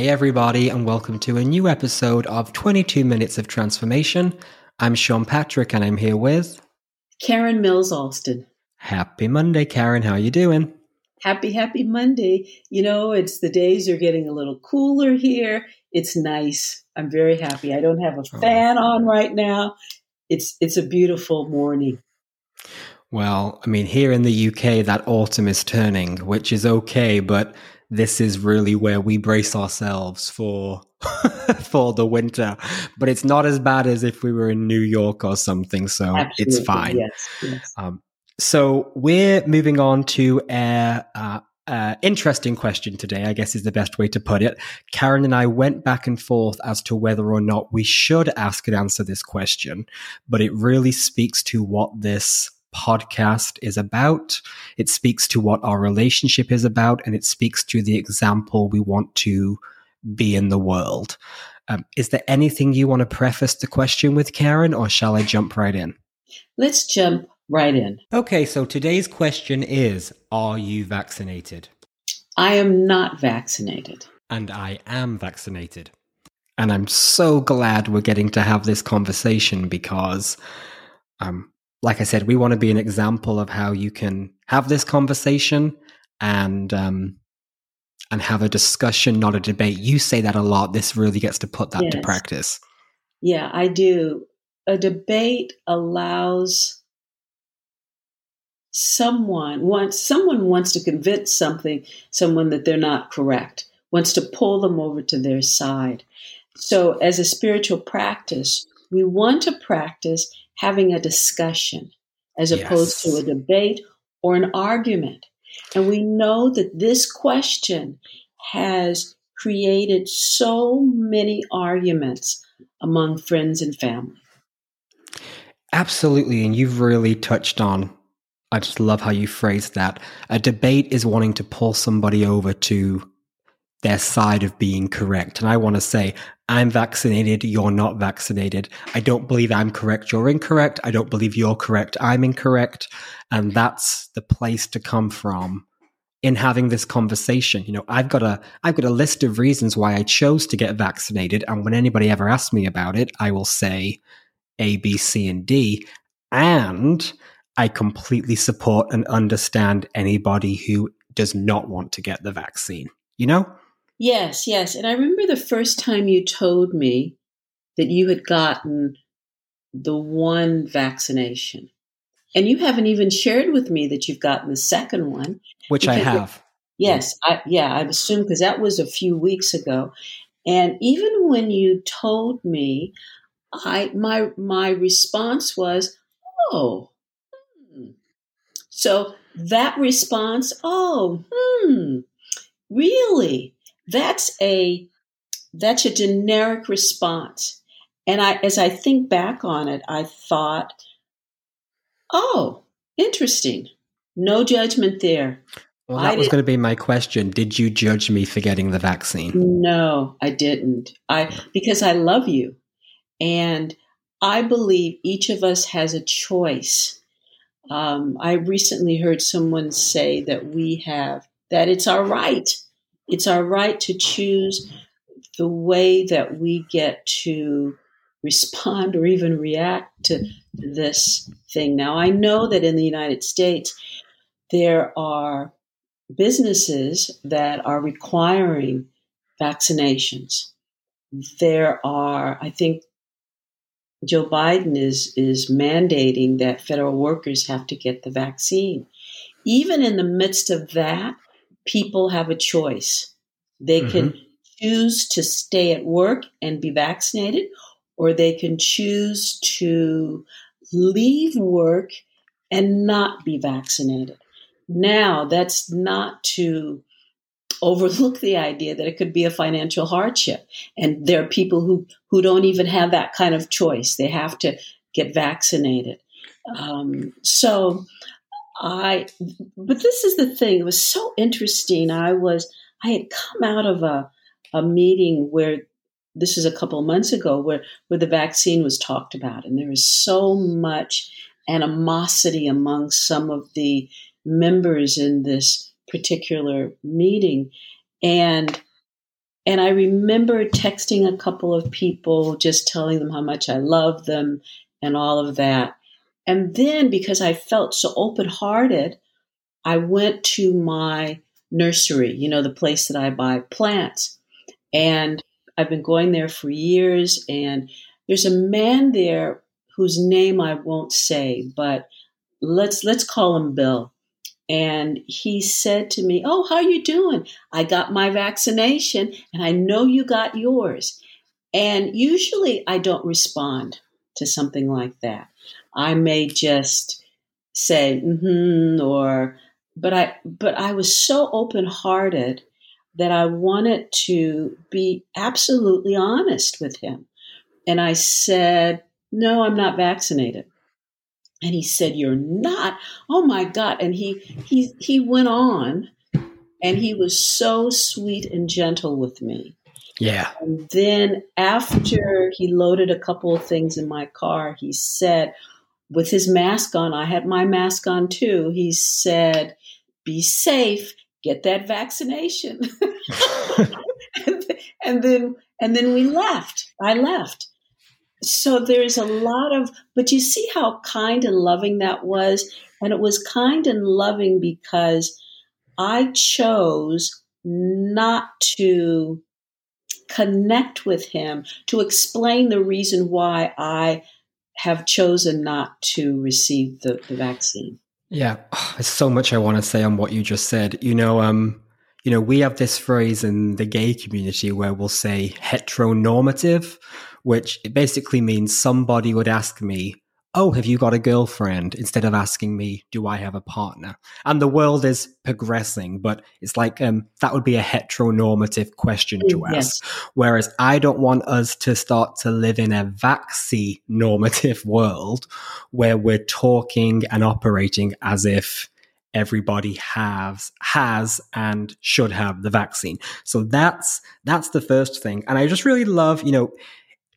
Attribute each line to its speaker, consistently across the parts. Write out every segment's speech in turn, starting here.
Speaker 1: Hey, everybody, and welcome to a new episode of 22 Minutes of Transformation. I'm Sean Patrick, and I'm here with
Speaker 2: Karen Mills Alston.
Speaker 1: Happy Monday, Karen. How are you doing?
Speaker 2: Happy, happy Monday. You know, it's the days are getting a little cooler here. It's nice. I'm very happy. I don't have a oh. fan on right now. It's it's a beautiful morning.
Speaker 1: Well, I mean, here in the UK, that autumn is turning, which is okay, but this is really where we brace ourselves for for the winter. But it's not as bad as if we were in New York or something, so Absolutely. it's fine.
Speaker 2: Yes, yes. Um,
Speaker 1: so we're moving on to a uh, uh, interesting question today, I guess is the best way to put it. Karen and I went back and forth as to whether or not we should ask and answer this question, but it really speaks to what this podcast is about. It speaks to what our relationship is about, and it speaks to the example we want to be in the world. Um, is there anything you want to preface the question with, Karen, or shall I jump right in?
Speaker 2: Let's jump right in.
Speaker 1: Okay, so today's question is Are you vaccinated?
Speaker 2: I am not vaccinated.
Speaker 1: And I am vaccinated. And I'm so glad we're getting to have this conversation because um, like I said, we want to be an example of how you can have this conversation and um, and have a discussion, not a debate. You say that a lot. This really gets to put that yes. to practice.
Speaker 2: Yeah, I do. A debate allows someone wants someone wants to convince something someone that they're not correct wants to pull them over to their side so as a spiritual practice we want to practice having a discussion as opposed to a debate or an argument. And we know that this question has created so many arguments among friends and family.
Speaker 1: Absolutely. And you've really touched on, I just love how you phrased that. A debate is wanting to pull somebody over to their side of being correct. And I want to say, I'm vaccinated, you're not vaccinated. I don't believe I'm correct, you're incorrect. I don't believe you're correct, I'm incorrect. And that's the place to come from in having this conversation. You know, I've got a I've got a list of reasons why I chose to get vaccinated. And when anybody ever asks me about it, I will say A, B, C, and D. And I completely support and understand anybody who does not want to get the vaccine. You know?
Speaker 2: Yes, yes. And I remember the first time you told me that you had gotten the one vaccination. And you haven't even shared with me that you've gotten the second one.
Speaker 1: Which I have.
Speaker 2: Yes, I, yeah, I assume because that was a few weeks ago. And even when you told me, I my my response was, "Oh." Hmm. So that response, "Oh, hmm. Really?" That's a that's a generic response. And I as I think back on it, I thought, "Oh, interesting. No judgment there."
Speaker 1: Well, that I was going to be my question. Did you judge me for getting the vaccine?
Speaker 2: No, I didn't. I because I love you. And I believe each of us has a choice. Um, I recently heard someone say that we have that it's our right it's our right to choose the way that we get to respond or even react to this thing. Now, I know that in the United States, there are businesses that are requiring vaccinations. There are, I think, Joe Biden is is mandating that federal workers have to get the vaccine. Even in the midst of that, people have a choice. They mm-hmm. can choose to stay at work and be vaccinated, or they can choose to leave work and not be vaccinated. Now, that's not to overlook the idea that it could be a financial hardship. And there are people who, who don't even have that kind of choice. They have to get vaccinated. Um, so I, but this is the thing. It was so interesting. I was, I had come out of a, a meeting where this is a couple of months ago where, where the vaccine was talked about. And there was so much animosity among some of the members in this particular meeting. And And I remember texting a couple of people, just telling them how much I love them and all of that. And then because I felt so open hearted, I went to my nursery, you know, the place that I buy plants. And I've been going there for years. And there's a man there whose name I won't say, but let's let's call him Bill. And he said to me, "Oh, how are you doing? I got my vaccination, and I know you got yours." And usually, I don't respond to something like that. I may just say, mm "Hmm," or but I but I was so open hearted that I wanted to be absolutely honest with him. And I said, No, I'm not vaccinated. And he said, You're not? Oh my God. And he he he went on and he was so sweet and gentle with me.
Speaker 1: Yeah.
Speaker 2: And then after he loaded a couple of things in my car, he said, with his mask on, I had my mask on too. He said, Be safe get that vaccination. and, and then and then we left. I left. So there's a lot of but you see how kind and loving that was and it was kind and loving because I chose not to connect with him to explain the reason why I have chosen not to receive the, the vaccine.
Speaker 1: Yeah, oh, there's so much I want to say on what you just said. You know, um, you know, we have this phrase in the gay community where we'll say heteronormative, which it basically means somebody would ask me, oh, have you got a girlfriend? Instead of asking me, do I have a partner? And the world is progressing, but it's like um, that would be a heteronormative question to yes. ask. Whereas I don't want us to start to live in a vaccine normative world where we're talking and operating as if everybody has has and should have the vaccine. So that's that's the first thing. And I just really love, you know,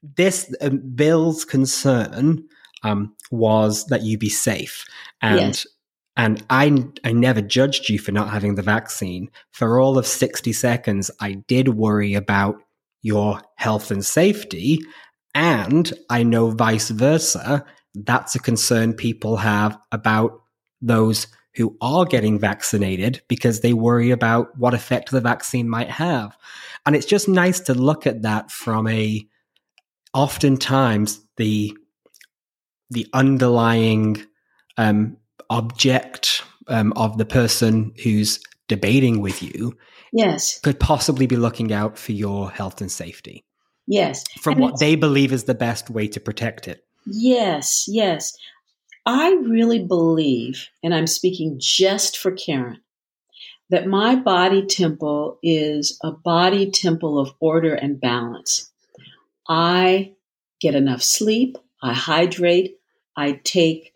Speaker 1: this um, Bill's concern um, was that you be safe. And yes. and I I never judged you for not having the vaccine. For all of 60 seconds, I did worry about your health and safety. And I know vice versa, that's a concern people have about those who are getting vaccinated because they worry about what effect the vaccine might have. And it's just nice to look at that from a oftentimes the the underlying um, object um, of the person who's debating with you
Speaker 2: yes.
Speaker 1: could possibly be looking out for your health and safety.
Speaker 2: Yes.
Speaker 1: From and what they believe is the best way to protect it.
Speaker 2: Yes yes. I really believe and i'm speaking just for karen that my body temple is a body temple of order and balance. I get enough sleep i hydrate I take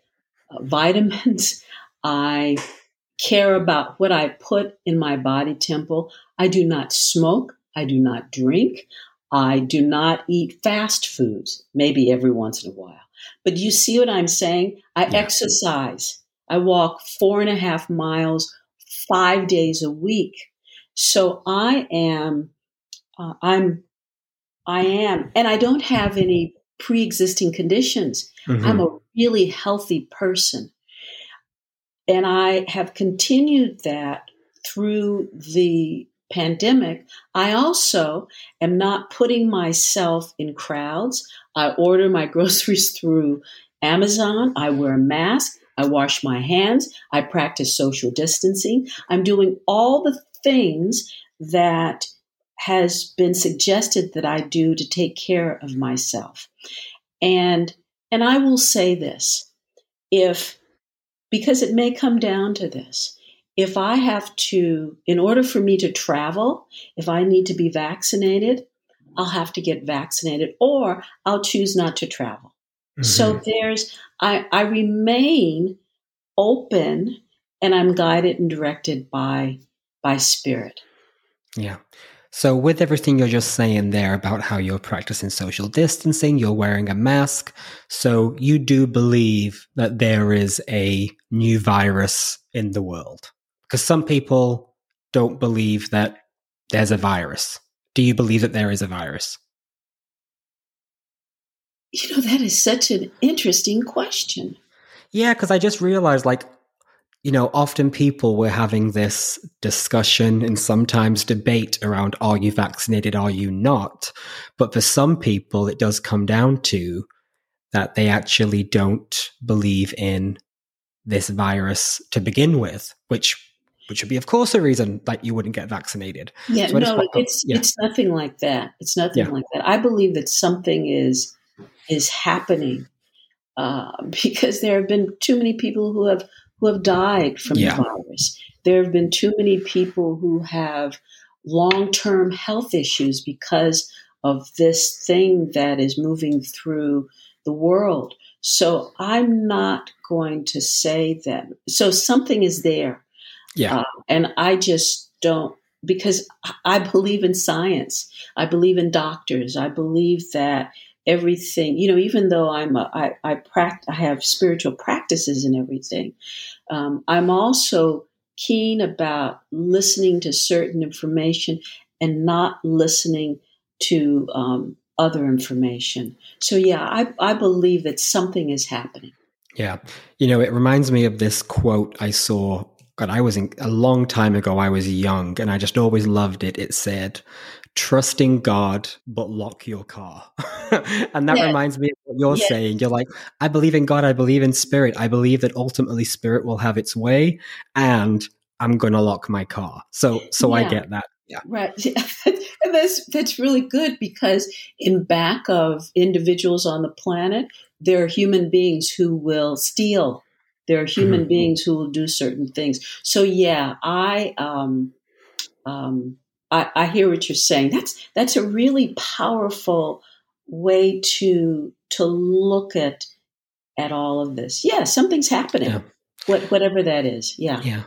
Speaker 2: uh, vitamins. I care about what I put in my body temple. I do not smoke. I do not drink. I do not eat fast foods, maybe every once in a while. But you see what I'm saying? I yeah. exercise. I walk four and a half miles five days a week. So I am, uh, I'm, I am, and I don't have any pre existing conditions. Mm-hmm. I'm a really healthy person. And I have continued that through the pandemic. I also am not putting myself in crowds. I order my groceries through Amazon. I wear a mask. I wash my hands. I practice social distancing. I'm doing all the things that has been suggested that I do to take care of myself. And and I will say this if, because it may come down to this, if I have to, in order for me to travel, if I need to be vaccinated, I'll have to get vaccinated or I'll choose not to travel. Mm-hmm. So there's, I, I remain open and I'm guided and directed by, by spirit.
Speaker 1: Yeah. So, with everything you're just saying there about how you're practicing social distancing, you're wearing a mask. So, you do believe that there is a new virus in the world? Because some people don't believe that there's a virus. Do you believe that there is a virus?
Speaker 2: You know, that is such an interesting question.
Speaker 1: Yeah, because I just realized, like, you know, often people were having this discussion and sometimes debate around are you vaccinated, are you not? But for some people, it does come down to that they actually don't believe in this virus to begin with, which which would be, of course, a reason that you wouldn't get vaccinated.
Speaker 2: Yeah, so no, it's yeah. it's nothing like that. It's nothing yeah. like that. I believe that something is is happening uh, because there have been too many people who have who have died from yeah. the virus. There have been too many people who have long term health issues because of this thing that is moving through the world. So I'm not going to say that. So something is there.
Speaker 1: Yeah. Uh,
Speaker 2: and I just don't, because I believe in science. I believe in doctors. I believe that everything, you know, even though I'm a, I, I, pract- I have spiritual practices and everything, um, I'm also keen about listening to certain information and not listening to um, other information. So, yeah, I, I believe that something is happening.
Speaker 1: Yeah. You know, it reminds me of this quote I saw. God, I was in, a long time ago. I was young and I just always loved it. It said, trusting God, but lock your car. and that yeah. reminds me of what you're yeah. saying. You're like, I believe in God. I believe in spirit. I believe that ultimately spirit will have its way and I'm going to lock my car. So, so yeah. I get that.
Speaker 2: Yeah. Right. and that's that's really good because in back of individuals on the planet, there are human beings who will steal. There are human mm-hmm. beings who will do certain things. So yeah, I um, um, I, I hear what you're saying. That's that's a really powerful way to to look at at all of this. Yeah, something's happening. Yeah. What, whatever that is. Yeah.
Speaker 1: Yeah.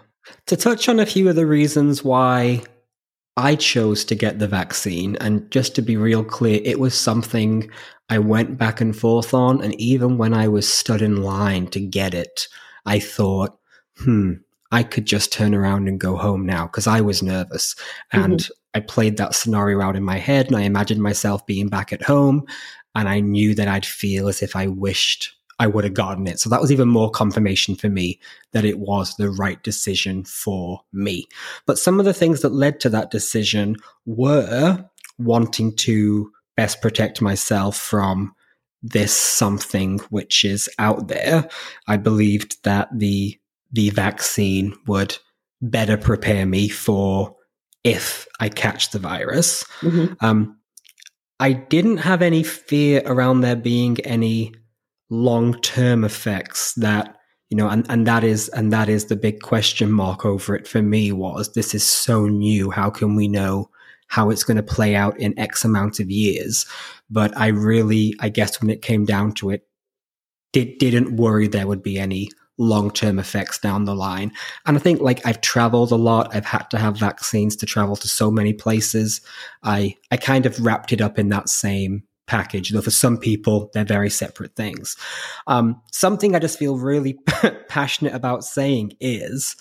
Speaker 1: To touch on a few of the reasons why I chose to get the vaccine. And just to be real clear, it was something I went back and forth on. And even when I was stood in line to get it, I thought, hmm, I could just turn around and go home now because I was nervous. And mm-hmm. I played that scenario out in my head and I imagined myself being back at home. And I knew that I'd feel as if I wished I would have gotten it. So that was even more confirmation for me that it was the right decision for me. But some of the things that led to that decision were wanting to best protect myself from this something which is out there. I believed that the the vaccine would better prepare me for if I catch the virus. Mm-hmm. Um, I didn't have any fear around there being any long term effects that you know and, and that is and that is the big question mark over it for me was this is so new how can we know how it's going to play out in x amount of years but i really i guess when it came down to it did, didn't worry there would be any long term effects down the line. And I think like I've traveled a lot. I've had to have vaccines to travel to so many places. I, I kind of wrapped it up in that same package, though for some people, they're very separate things. Um, something I just feel really passionate about saying is,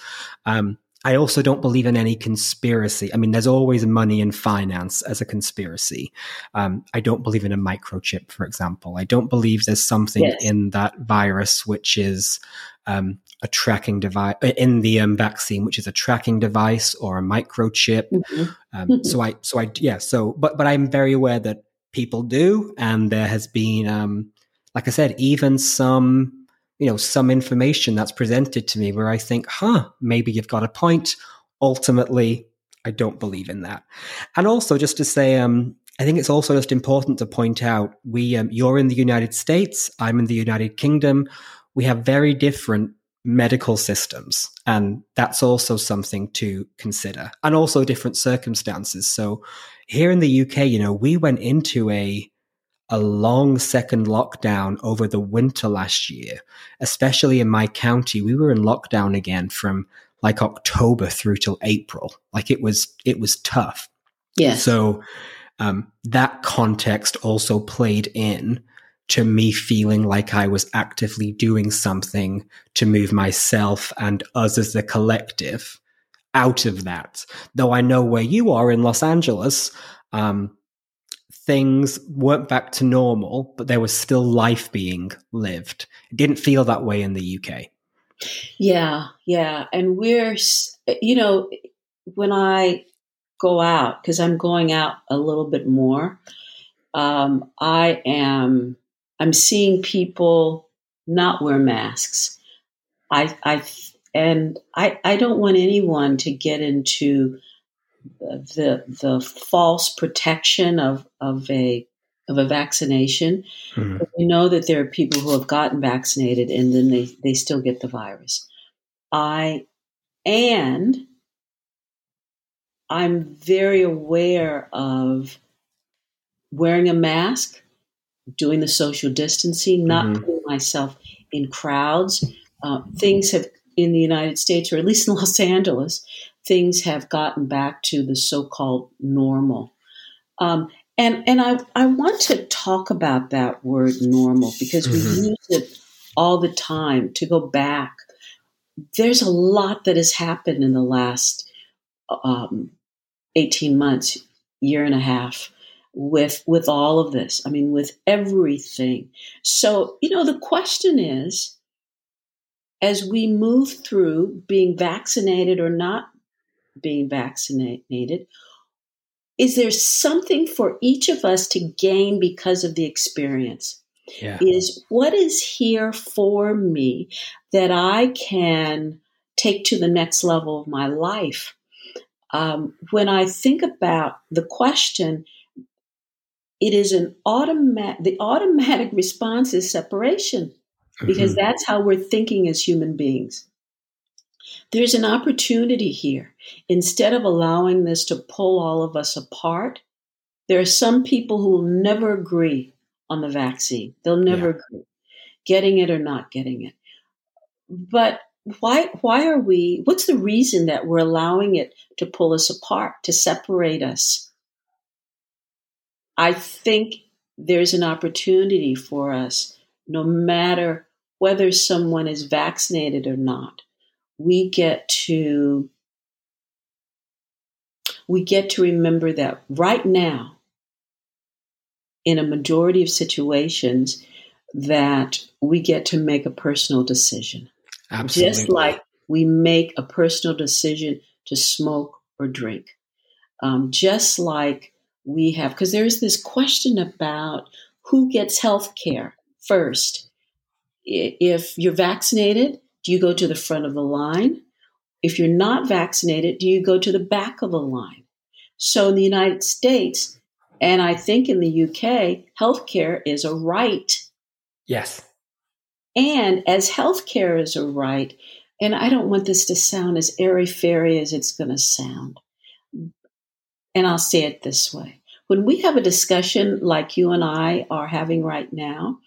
Speaker 1: um, I also don't believe in any conspiracy. I mean, there's always money and finance as a conspiracy. Um, I don't believe in a microchip, for example. I don't believe there's something yes. in that virus which is um, a tracking device uh, in the um, vaccine, which is a tracking device or a microchip. Mm-hmm. Um, mm-hmm. so I, so I, yeah. So, but but I'm very aware that people do, and there has been, um, like I said, even some you know, some information that's presented to me where I think, huh, maybe you've got a point. Ultimately, I don't believe in that. And also, just to say, um, I think it's also just important to point out we, um, you're in the United States, I'm in the United Kingdom. We have very different medical systems, and that's also something to consider, and also different circumstances. So, here in the UK, you know, we went into a a long second lockdown over the winter last year, especially in my county. We were in lockdown again from like October through till April. Like it was, it was tough.
Speaker 2: Yeah.
Speaker 1: So, um, that context also played in to me feeling like I was actively doing something to move myself and us as the collective out of that. Though I know where you are in Los Angeles, um, things weren't back to normal, but there was still life being lived. It didn't feel that way in the UK.
Speaker 2: Yeah, yeah. And we're, you know, when I go out, because I'm going out a little bit more, um, I am, I'm seeing people not wear masks. I, I, and I, I don't want anyone to get into the the false protection of of a of a vaccination. Mm-hmm. We know that there are people who have gotten vaccinated and then they, they still get the virus. I and I'm very aware of wearing a mask, doing the social distancing, not mm-hmm. putting myself in crowds. Uh, things have in the United States, or at least in Los Angeles, things have gotten back to the so-called normal. Um, and and I, I want to talk about that word normal because we mm-hmm. use it all the time to go back. There's a lot that has happened in the last um, 18 months, year and a half with with all of this. I mean, with everything. So, you know, the question is as we move through being vaccinated or not being vaccinated, is there something for each of us to gain because of the experience? Yeah. Is what is here for me that I can take to the next level of my life? Um, when I think about the question, it is an automatic, the automatic response is separation because mm-hmm. that's how we're thinking as human beings. There's an opportunity here. Instead of allowing this to pull all of us apart, there are some people who will never agree on the vaccine. They'll never yeah. agree, getting it or not getting it. But why why are we what's the reason that we're allowing it to pull us apart, to separate us? I think there's an opportunity for us, no matter whether someone is vaccinated or not, we get to we get to remember that right now in a majority of situations that we get to make a personal decision Absolutely. just like we make a personal decision to smoke or drink um, just like we have because there's this question about who gets health care first if you're vaccinated do you go to the front of the line? If you're not vaccinated, do you go to the back of the line? So in the United States, and I think in the UK, healthcare is a right.
Speaker 1: Yes.
Speaker 2: And as healthcare is a right, and I don't want this to sound as airy fairy as it's going to sound. And I'll say it this way when we have a discussion like you and I are having right now,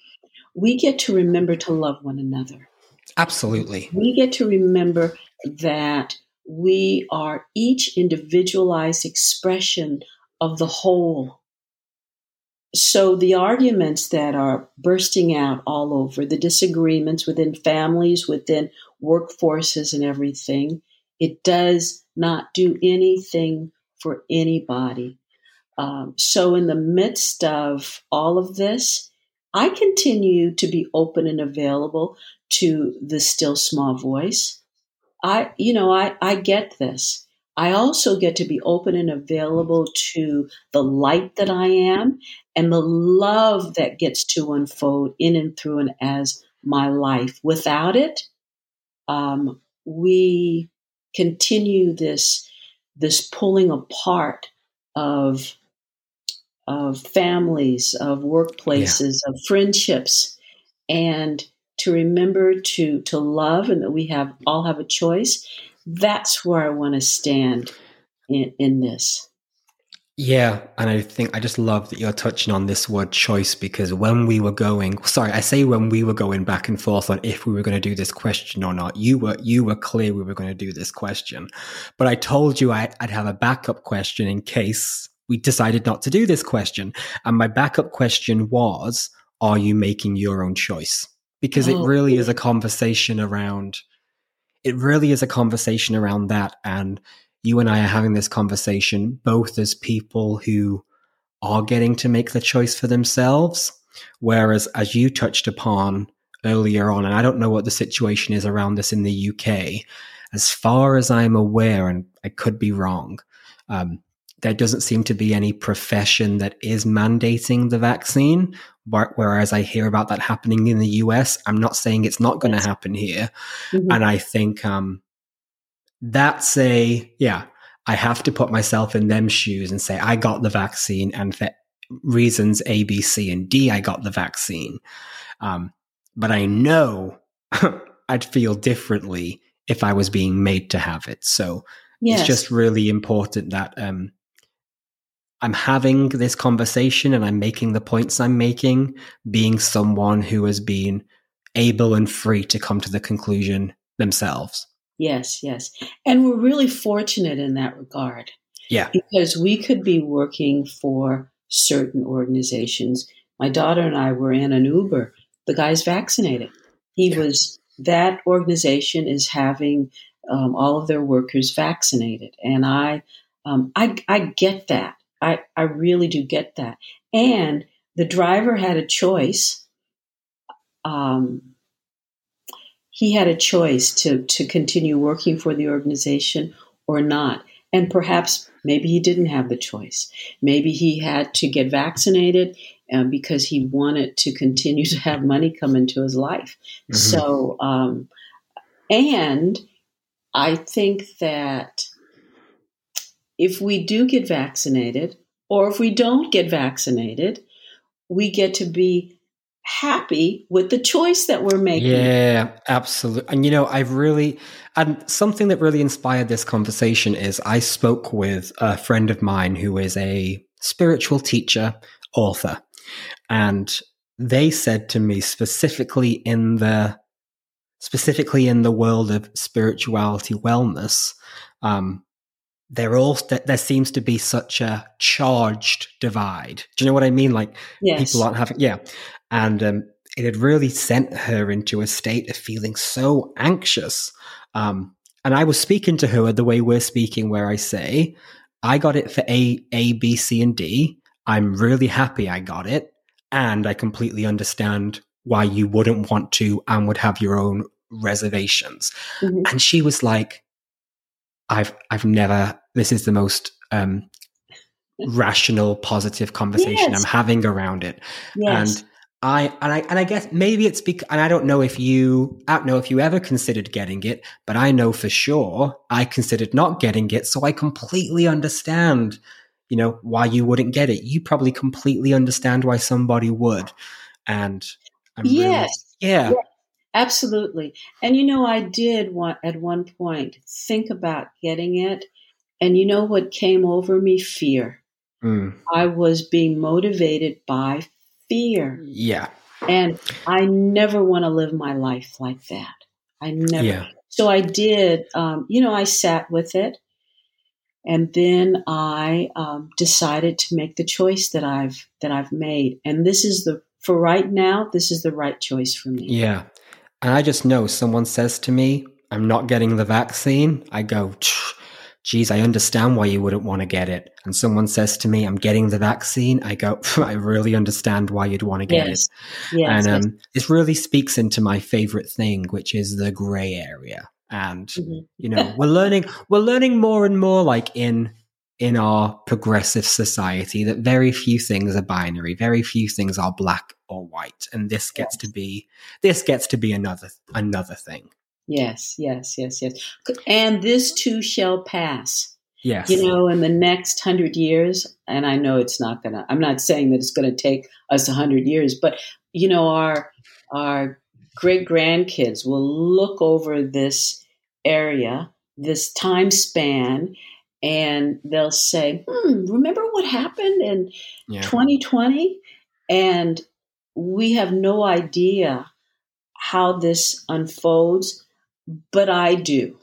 Speaker 2: we get to remember to love one another.
Speaker 1: Absolutely.
Speaker 2: We get to remember that we are each individualized expression of the whole. So the arguments that are bursting out all over, the disagreements within families, within workforces, and everything, it does not do anything for anybody. Um, so, in the midst of all of this, I continue to be open and available to the still small voice. I, you know, I, I get this. I also get to be open and available to the light that I am and the love that gets to unfold in and through and as my life. Without it, um, we continue this this pulling apart of of families, of workplaces, yeah. of friendships, and to remember to to love and that we have all have a choice that's where i want to stand in, in this
Speaker 1: yeah and i think i just love that you're touching on this word choice because when we were going sorry i say when we were going back and forth on if we were going to do this question or not. You were you were clear we were going to do this question. But i told you I, i'd have a backup question in case we decided not to do this question. And my backup question was are you making your own choice? Because oh, it really is a oh. conversation around it really is a conversation around that. And you and I are having this conversation both as people who are getting to make the choice for themselves. Whereas, as you touched upon earlier on, and I don't know what the situation is around this in the UK, as far as I'm aware, and I could be wrong, um, there doesn't seem to be any profession that is mandating the vaccine. Whereas I hear about that happening in the US, I'm not saying it's not going to happen here. Mm-hmm. And I think um, that's a, yeah, I have to put myself in them shoes and say, I got the vaccine and for reasons A, B, C, and D, I got the vaccine. Um, but I know I'd feel differently if I was being made to have it. So yes. it's just really important that um, I'm having this conversation and I'm making the points I'm making, being someone who has been able and free to come to the conclusion themselves.
Speaker 2: Yes, yes. And we're really fortunate in that regard.
Speaker 1: Yeah.
Speaker 2: Because we could be working for certain organizations. My daughter and I were in an Uber. The guy's vaccinated. He yeah. was, that organization is having um, all of their workers vaccinated. And I, um, I, I get that. I, I really do get that. And the driver had a choice. Um, he had a choice to, to continue working for the organization or not. And perhaps maybe he didn't have the choice. Maybe he had to get vaccinated uh, because he wanted to continue to have money come into his life. Mm-hmm. So, um, and I think that if we do get vaccinated, or if we don't get vaccinated, we get to be happy with the choice that we're making.
Speaker 1: Yeah, absolutely. And you know, I've really, and something that really inspired this conversation is I spoke with a friend of mine who is a spiritual teacher, author, and they said to me specifically in the specifically in the world of spirituality wellness um, there all there seems to be such a charged divide. Do you know what I mean? Like yes. people aren't having yeah, and um, it had really sent her into a state of feeling so anxious. Um, and I was speaking to her the way we're speaking, where I say, "I got it for A, A, B, C, and D. I'm really happy I got it, and I completely understand why you wouldn't want to and would have your own reservations." Mm-hmm. And she was like, I've I've never. This is the most um, rational, positive conversation yes. I'm having around it, yes. and I and I and I guess maybe it's because and I don't know if you I don't know if you ever considered getting it, but I know for sure I considered not getting it, so I completely understand. You know why you wouldn't get it. You probably completely understand why somebody would, and
Speaker 2: I'm yes, really, yeah. Absolutely. And you know, I did want at one point think about getting it. And you know what came over me? Fear. Mm. I was being motivated by fear.
Speaker 1: Yeah.
Speaker 2: And I never want to live my life like that. I never. Yeah. So I did, um, you know, I sat with it. And then I um, decided to make the choice that I've that I've made, and this is the for right now. This is the right choice for me.
Speaker 1: Yeah, and I just know someone says to me, I'm not getting the vaccine. I go, geez, I understand why you wouldn't want to get it. And someone says to me, I'm getting the vaccine. I go, I really understand why you'd want to get yes. it. Yes, and um, yes. this really speaks into my favorite thing, which is the gray area. And, mm-hmm. you know, we're learning, we're learning more and more like in in our progressive society that very few things are binary very few things are black or white and this gets to be this gets to be another another thing
Speaker 2: yes yes yes yes and this too shall pass
Speaker 1: yes
Speaker 2: you know in the next hundred years and i know it's not gonna i'm not saying that it's gonna take us a hundred years but you know our our great grandkids will look over this area this time span and they'll say, hmm, remember what happened in yeah. 2020? And we have no idea how this unfolds, but I do.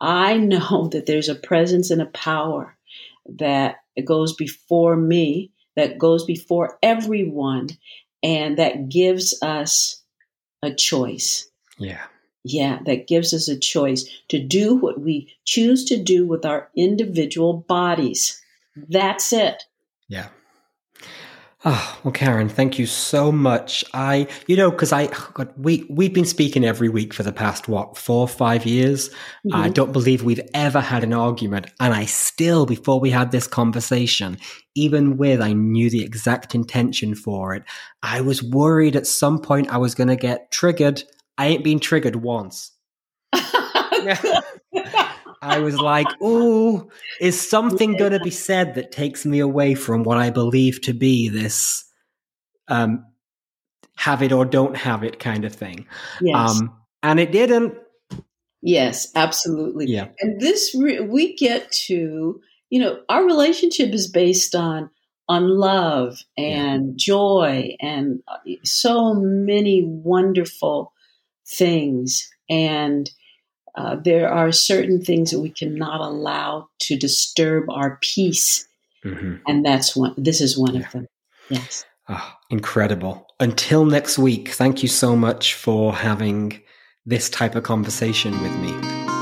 Speaker 2: I know that there's a presence and a power that goes before me, that goes before everyone, and that gives us a choice.
Speaker 1: Yeah.
Speaker 2: Yeah, that gives us a choice to do what we choose to do with our individual bodies. That's it.
Speaker 1: Yeah. Oh, well, Karen, thank you so much. I, you know, because I, God, we, we've been speaking every week for the past, what, four, five years. Mm-hmm. I don't believe we've ever had an argument. And I still, before we had this conversation, even with, I knew the exact intention for it, I was worried at some point I was going to get triggered. I ain't been triggered once. I was like, "Oh, is something going to be said that takes me away from what I believe to be this um, have it or don't have it kind of thing?" Yes. Um, and it didn't.
Speaker 2: Yes, absolutely.
Speaker 1: Yeah.
Speaker 2: And this re- we get to, you know, our relationship is based on on love and yeah. joy and uh, so many wonderful things and uh, there are certain things that we cannot allow to disturb our peace, mm-hmm. and that's one. This is one yeah. of them. Yes.
Speaker 1: Oh, incredible. Until next week, thank you so much for having this type of conversation with me.